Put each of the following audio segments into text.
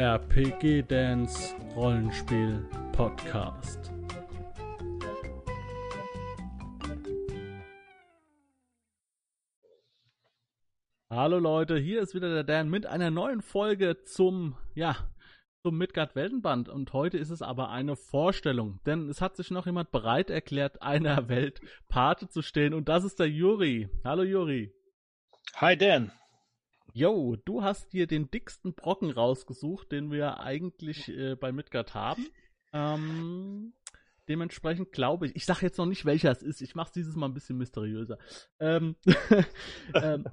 RPG Dance Rollenspiel Podcast. Hallo Leute, hier ist wieder der Dan mit einer neuen Folge zum, ja, zum Midgard Weltenband. Und heute ist es aber eine Vorstellung, denn es hat sich noch jemand bereit erklärt, einer Welt Pate zu stehen und das ist der Juri. Hallo Juri. Hi Dan. Yo, du hast dir den dicksten Brocken rausgesucht, den wir eigentlich äh, bei Midgard haben. Ähm, dementsprechend glaube ich, ich sage jetzt noch nicht, welcher es ist. Ich mache es dieses Mal ein bisschen mysteriöser. Ähm, ähm,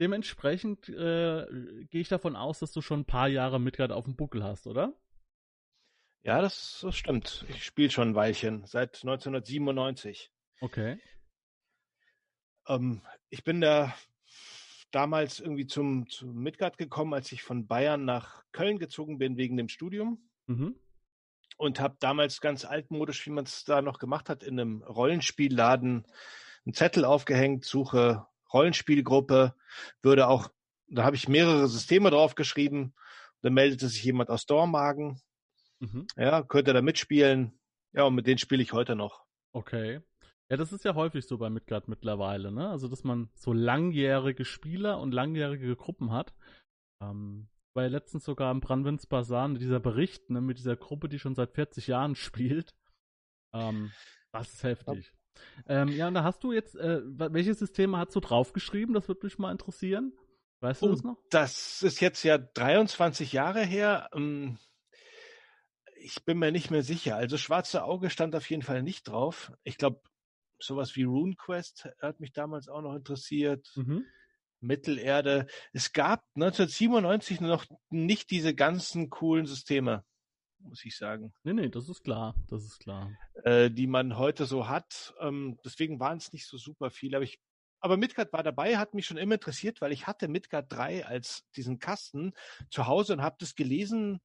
dementsprechend äh, gehe ich davon aus, dass du schon ein paar Jahre Midgard auf dem Buckel hast, oder? Ja, das, das stimmt. Ich spiele schon ein Weilchen, seit 1997. Okay. Ähm, ich bin da damals irgendwie zum, zum Midgard gekommen, als ich von Bayern nach Köln gezogen bin wegen dem Studium. Mhm. Und habe damals ganz altmodisch, wie man es da noch gemacht hat, in einem Rollenspielladen einen Zettel aufgehängt, suche Rollenspielgruppe, würde auch, da habe ich mehrere Systeme draufgeschrieben. Dann meldete sich jemand aus Dormagen. Mhm. Ja, könnte da mitspielen. Ja, und mit denen spiele ich heute noch. Okay. Ja, das ist ja häufig so bei Midgard mittlerweile, ne? Also, dass man so langjährige Spieler und langjährige Gruppen hat. Ähm, war ja letztens sogar im Brandwins Basan dieser Bericht, ne, mit dieser Gruppe, die schon seit 40 Jahren spielt. Ähm, das ist heftig. Ja. Ähm, ja, und da hast du jetzt, äh, welche Systeme hast du draufgeschrieben? Das würde mich mal interessieren. Weißt du oh, das noch? Das ist jetzt ja 23 Jahre her. Ähm, ich bin mir nicht mehr sicher. Also Schwarze Auge stand auf jeden Fall nicht drauf. Ich glaube, sowas wie RuneQuest hat mich damals auch noch interessiert. Mhm. Mittelerde. Es gab 1997 noch nicht diese ganzen coolen Systeme, muss ich sagen. Nee, nee, das ist klar, das ist klar. Äh, die man heute so hat. Ähm, deswegen waren es nicht so super viele, aber ich aber Midgard war dabei, hat mich schon immer interessiert, weil ich hatte Midgard 3 als diesen Kasten zu Hause und habe das gelesen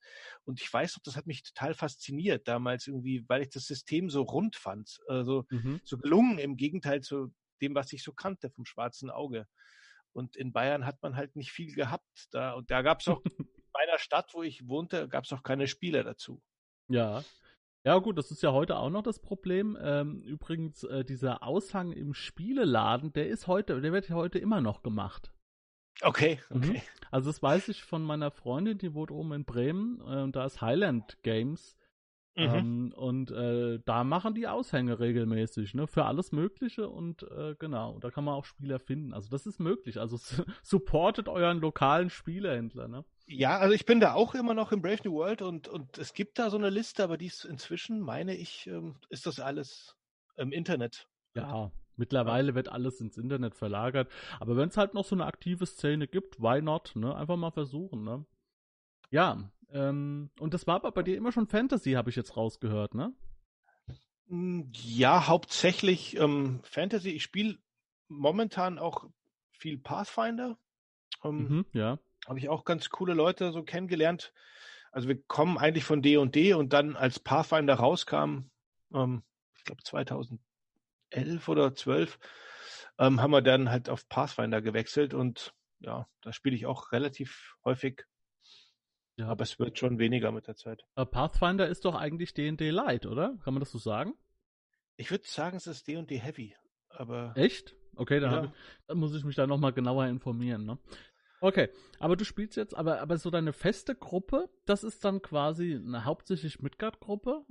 und ich weiß noch, das hat mich total fasziniert damals irgendwie, weil ich das System so rund fand, also Mhm. so gelungen im Gegenteil zu dem, was ich so kannte vom schwarzen Auge. Und in Bayern hat man halt nicht viel gehabt da und da gab es auch in meiner Stadt, wo ich wohnte, gab es auch keine Spieler dazu. Ja. Ja, gut, das ist ja heute auch noch das Problem. Ähm, übrigens, äh, dieser Aushang im Spieleladen, der ist heute, der wird ja heute immer noch gemacht. Okay, Mhm. okay. Also das weiß ich von meiner Freundin, die wohnt oben in Bremen äh, und da ist Highland Games. Mhm. Ähm, und äh, da machen die Aushänge regelmäßig, ne? Für alles Mögliche und äh, genau, da kann man auch Spieler finden. Also das ist möglich. Also supportet euren lokalen Spielehändler, ne? Ja, also ich bin da auch immer noch im Brave New World und, und es gibt da so eine Liste, aber die ist inzwischen, meine ich, ähm, ist das alles im Internet. Ja, mittlerweile wird alles ins Internet verlagert. Aber wenn es halt noch so eine aktive Szene gibt, why not? Ne? Einfach mal versuchen, ne? Ja, ähm, und das war aber bei dir immer schon Fantasy, habe ich jetzt rausgehört, ne? Mm, Ja, hauptsächlich ähm, Fantasy. Ich spiele momentan auch viel Pathfinder. Ähm, Mhm, ja. Habe ich auch ganz coole Leute so kennengelernt. Also wir kommen eigentlich von D und D und dann als Pathfinder rauskam, ähm, ich glaube 2011 oder 12, ähm, haben wir dann halt auf Pathfinder gewechselt und ja, da spiele ich auch relativ häufig. Ja. Aber es wird schon weniger mit der Zeit. Äh, Pathfinder ist doch eigentlich D&D Light, oder? Kann man das so sagen? Ich würde sagen, es ist D und D Heavy, aber Echt? Okay, dann, Ja. ich, dann muss ich mich da nochmal genauer informieren, ne? Okay, aber du spielst jetzt, aber, aber so deine feste Gruppe, das ist dann quasi eine hauptsächlich Midgard-Gruppe?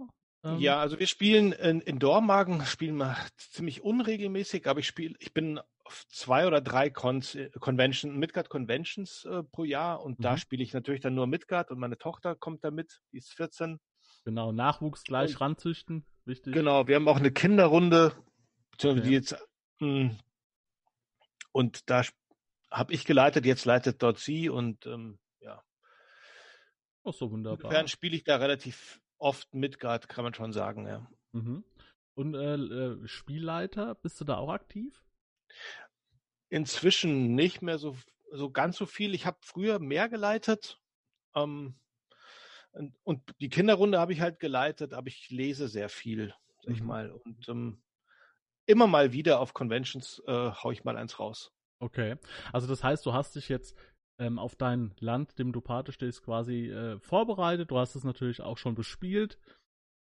Ähm, Ja, also wir spielen in, in Dormagen, spielen wir ziemlich unregelmäßig, aber ich spiele, ich bin auf zwei oder drei Cons, äh, Convention, Midgard Conventions äh, pro Jahr und da Mhm. spiele ich natürlich dann nur Midgard und meine Tochter kommt da mit, die ist 14. Genau, Nachwuchs gleich Und- ranzüchten, wichtig. Genau, wir haben auch eine Kinderrunde, Okay. die jetzt, mh, und da habe ich geleitet, jetzt leitet dort sie und ähm, ja, Ach so, wunderbar. insofern spiele ich da relativ oft Midgard, kann man schon sagen, ja. Mhm. Und äh, äh, Spielleiter, bist du da auch aktiv? Inzwischen nicht mehr so, so ganz so viel. Ich habe früher mehr geleitet. Ähm, und, und die Kinderrunde habe ich halt geleitet, aber ich lese sehr viel, sag ich Mhm. mal. Und ähm, immer mal wieder auf Conventions äh, hau ich mal eins raus. Okay. Also das heißt, du hast dich jetzt ähm, auf dein Land, dem du Pate stehst, quasi äh, vorbereitet. Du hast es natürlich auch schon bespielt.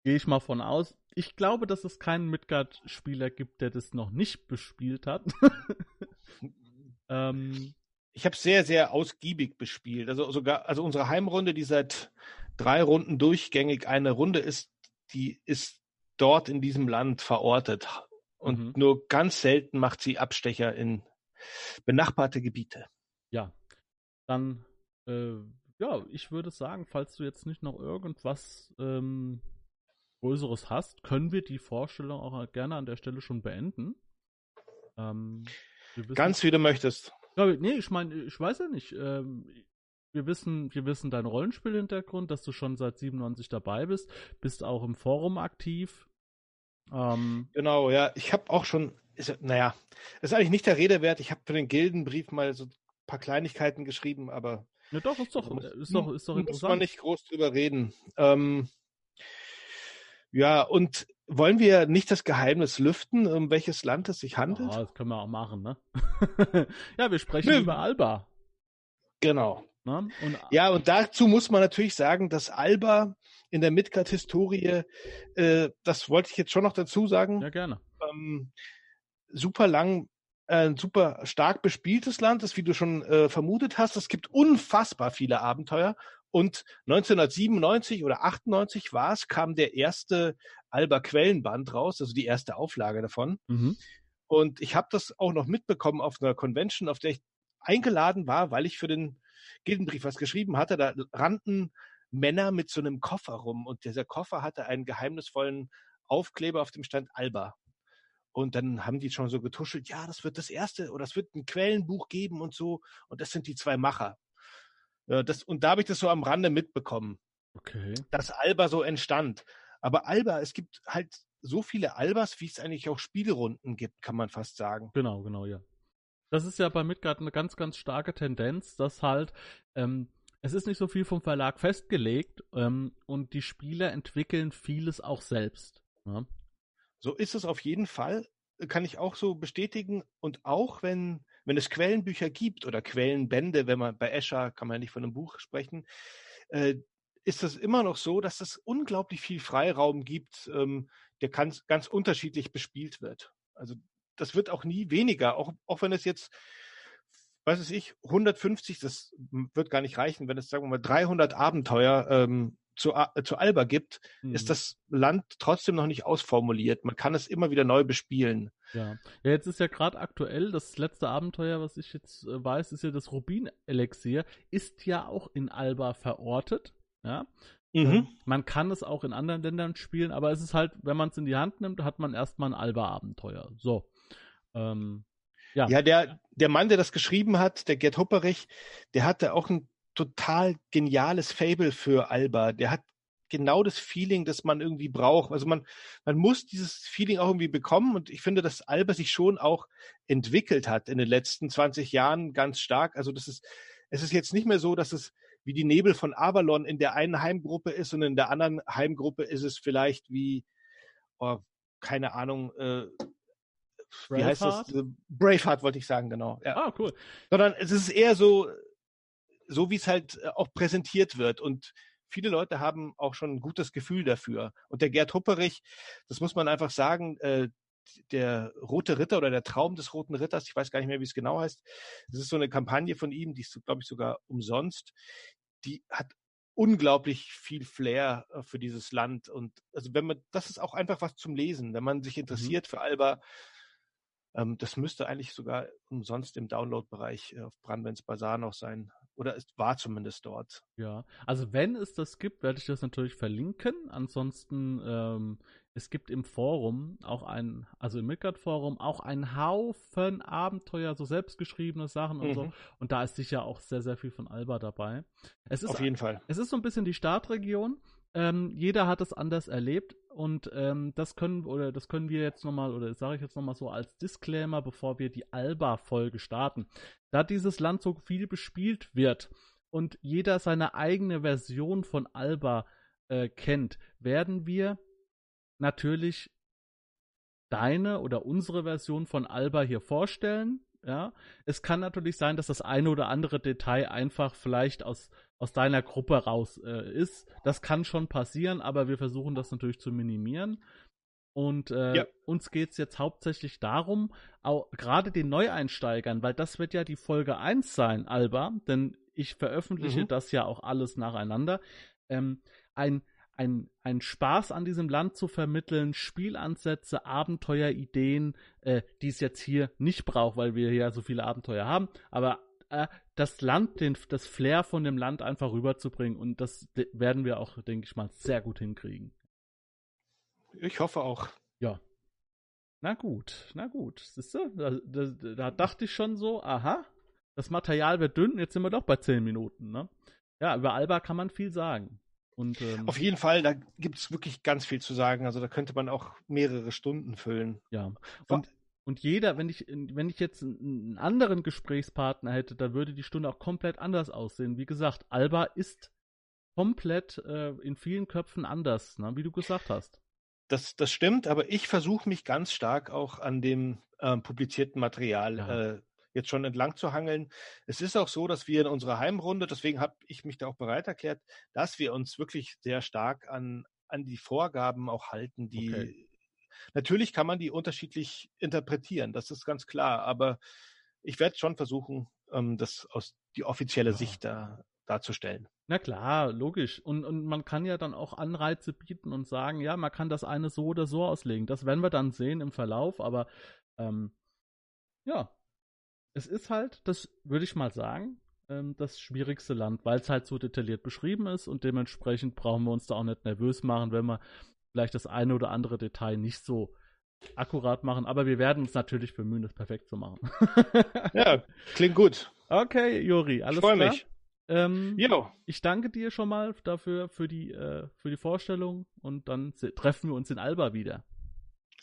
Gehe ich mal von aus. Ich glaube, dass es keinen Midgard-Spieler gibt, der das noch nicht bespielt hat. ähm, ich habe sehr, sehr ausgiebig bespielt. Also sogar, also unsere Heimrunde, die seit drei Runden durchgängig eine Runde ist, die ist dort in diesem Land verortet. Und mhm. nur ganz selten macht sie Abstecher in benachbarte Gebiete. Ja, dann, äh, ja, ich würde sagen, falls du jetzt nicht noch irgendwas ähm, Größeres hast, können wir die Vorstellung auch gerne an der Stelle schon beenden. Ähm, Ganz wie du möchtest. Ja, nee, ich meine, ich weiß ja nicht. Ähm, wir wissen, wir wissen deinen Rollenspielhintergrund, dass du schon seit 97 dabei bist, bist auch im Forum aktiv. Ähm, genau, ja, ich habe auch schon, ist, naja, ist eigentlich nicht der Rede wert. Ich habe für den Gildenbrief mal so ein paar Kleinigkeiten geschrieben, aber. Ja, doch, ist doch, muss, ist doch, ist doch interessant. Muss man nicht groß drüber reden. Ähm, ja, und wollen wir nicht das Geheimnis lüften, um welches Land es sich handelt? Ja, das können wir auch machen, ne? ja, wir sprechen nee. über Alba. Genau. Ne? Und, ja, und dazu muss man natürlich sagen, dass Alba in der Midgard-Historie, äh, das wollte ich jetzt schon noch dazu sagen. Ja, gerne. Ähm, super lang, äh, super stark bespieltes Land ist, wie du schon äh, vermutet hast. Es gibt unfassbar viele Abenteuer. Und 1997 oder 98 war es, kam der erste Alba Quellenband raus, also die erste Auflage davon. Mhm. Und ich habe das auch noch mitbekommen auf einer Convention, auf der ich eingeladen war, weil ich für den Gildenbrief was geschrieben hatte. Da rannten Männer mit so einem Koffer rum und dieser Koffer hatte einen geheimnisvollen Aufkleber, auf dem stand Alba. Und dann haben die schon so getuschelt, ja, das wird das erste oder es wird ein Quellenbuch geben und so. Und das sind die zwei Macher. Ja, das, und da habe ich das so am Rande mitbekommen. Okay. Dass Alba so entstand. Aber Alba, es gibt halt so viele Albas, wie es eigentlich auch Spielrunden gibt, kann man fast sagen. Genau, genau, ja. Das ist ja bei Midgard eine ganz, ganz starke Tendenz, dass halt ähm, es ist nicht so viel vom Verlag festgelegt ähm, und die Spieler entwickeln vieles auch selbst. Ja? So ist es auf jeden Fall, kann ich auch so bestätigen. Und auch wenn, wenn es Quellenbücher gibt oder Quellenbände, wenn man bei Escher kann man ja nicht von einem Buch sprechen, äh, ist es immer noch so, dass es unglaublich viel Freiraum gibt, ähm, der ganz, ganz unterschiedlich bespielt wird. Also das wird auch nie weniger, auch, auch wenn es jetzt weiß es ich, 150, das wird gar nicht reichen, wenn es, sagen wir mal, 300 Abenteuer ähm, zu, äh, zu Alba gibt, mhm. ist das Land trotzdem noch nicht ausformuliert. Man kann es immer wieder neu bespielen. Ja, ja jetzt ist ja gerade aktuell das letzte Abenteuer, was ich jetzt äh, weiß, ist ja das Rubin-Elixier, ist ja auch in Alba verortet. Ja. Mhm. Ähm, man kann es auch in anderen Ländern spielen, aber es ist halt, wenn man es in die Hand nimmt, hat man erstmal ein Alba-Abenteuer. So. Ähm, ja. ja, der, der Mann, der das geschrieben hat, der Gerd Hupperich, der hatte auch ein total geniales Fable für Alba. Der hat genau das Feeling, das man irgendwie braucht. Also man, man muss dieses Feeling auch irgendwie bekommen und ich finde, dass Alba sich schon auch entwickelt hat in den letzten 20 Jahren ganz stark. Also das ist, es ist jetzt nicht mehr so, dass es wie die Nebel von Avalon in der einen Heimgruppe ist und in der anderen Heimgruppe ist es vielleicht wie, oh, keine Ahnung, äh, wie heißt das? Braveheart wollte ich sagen, genau. Ja. Ah, cool. Sondern es ist eher so, so wie es halt äh, auch präsentiert wird. Und viele Leute haben auch schon ein gutes Gefühl dafür. Und der Gerd Hupperich, das muss man einfach sagen, äh, der Rote Ritter oder der Traum des Roten Ritters, ich weiß gar nicht mehr, wie es genau heißt. Das ist so eine Kampagne von ihm, die ist, glaube ich, sogar umsonst. Die hat unglaublich viel Flair äh, für dieses Land. Und also wenn man, das ist auch einfach was zum Lesen. Wenn man sich mhm. interessiert mhm. für Alba, ähm, das müsste eigentlich sogar umsonst im Download-Bereich äh, auf Brandwens Bazaar noch sein. Oder es war zumindest dort. Ja, also wenn es das gibt, werde ich das natürlich verlinken. Ansonsten, ähm, es gibt im Forum auch ein, also im Midgard-Forum auch einen Haufen Abenteuer, so selbstgeschriebene Sachen und mhm. so. Und da ist sicher auch sehr, sehr viel von Alba dabei. Es ist, Auf jeden Fall. Es ist so ein bisschen die Startregion. Ähm, jeder hat es anders erlebt und ähm, das können oder das können wir jetzt nochmal oder sage ich jetzt nochmal so als Disclaimer, bevor wir die Alba-Folge starten. Da dieses Land so viel bespielt wird und jeder seine eigene Version von Alba äh, kennt, werden wir natürlich deine oder unsere Version von Alba hier vorstellen ja. Es kann natürlich sein, dass das eine oder andere Detail einfach vielleicht aus, aus deiner Gruppe raus äh, ist. Das kann schon passieren, aber wir versuchen das natürlich zu minimieren. Und äh, ja. uns geht es jetzt hauptsächlich darum, auch gerade den Neueinsteigern, weil das wird ja die Folge 1 sein, Alba, denn ich veröffentliche mhm. das ja auch alles nacheinander. Ähm, ein, ein, ein Spaß an diesem Land zu vermitteln, Spielansätze, Abenteuerideen, äh, die es jetzt hier nicht braucht, weil wir ja so viele Abenteuer haben, aber äh, das Land, den, das Flair von dem Land einfach rüberzubringen und das werden wir auch, denke ich mal, sehr gut hinkriegen. Ich hoffe auch. Ja. Na gut, na gut. Siehst du, da, da, da, dachte ich schon so, aha, das Material wird dünn, jetzt sind wir doch bei 10 Minuten, ne? Ja, über Alba kann man viel sagen. Und, ähm, Auf jeden Fall, da gibt es wirklich ganz viel zu sagen. Also da könnte man auch mehrere Stunden füllen. Ja. Und, und jeder, wenn ich, wenn ich jetzt einen anderen Gesprächspartner hätte, da würde die Stunde auch komplett anders aussehen. Wie gesagt, Alba ist komplett äh, in vielen Köpfen anders, ne? wie du gesagt hast. Das, das stimmt, aber ich versuche mich ganz stark auch an dem äh, publizierten Material ja. äh, jetzt schon entlang zu hangeln. Es ist auch so, dass wir in unserer Heimrunde, deswegen habe ich mich da auch bereit erklärt, dass wir uns wirklich sehr stark an, an die Vorgaben auch halten, die okay. Natürlich kann man die unterschiedlich interpretieren, das ist ganz klar, aber ich werde schon versuchen, ähm, das aus die offizielle ja. Sicht da darzustellen. Na klar, logisch. Und, und man kann ja dann auch Anreize bieten und sagen, ja, man kann das eine so oder so auslegen. Das werden wir dann sehen im Verlauf, aber ähm, ja, es ist halt, das würde ich mal sagen, ähm, das schwierigste Land, weil es halt so detailliert beschrieben ist und dementsprechend brauchen wir uns da auch nicht nervös machen, wenn wir vielleicht das eine oder andere Detail nicht so akkurat machen, aber wir werden uns natürlich bemühen, das perfekt zu machen. ja, klingt gut. Okay, Juri, alles ich klar. Mich. Ähm, jo. Ich danke dir schon mal dafür, für die, äh, für die Vorstellung und dann treffen wir uns in Alba wieder.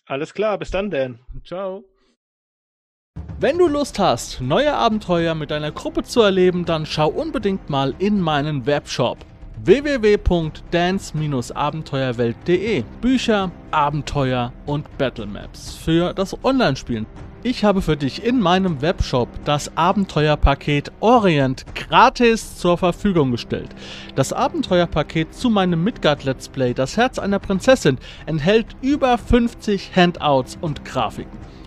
Alles klar, bis dann, Dan. Ciao. Wenn du Lust hast, neue Abenteuer mit deiner Gruppe zu erleben, dann schau unbedingt mal in meinen Webshop www.dance-abenteuerwelt.de Bücher, Abenteuer und Battlemaps für das Online-Spielen. Ich habe für dich in meinem Webshop das Abenteuerpaket Orient gratis zur Verfügung gestellt. Das Abenteuerpaket zu meinem Midgard Let's Play Das Herz einer Prinzessin enthält über 50 Handouts und Grafiken.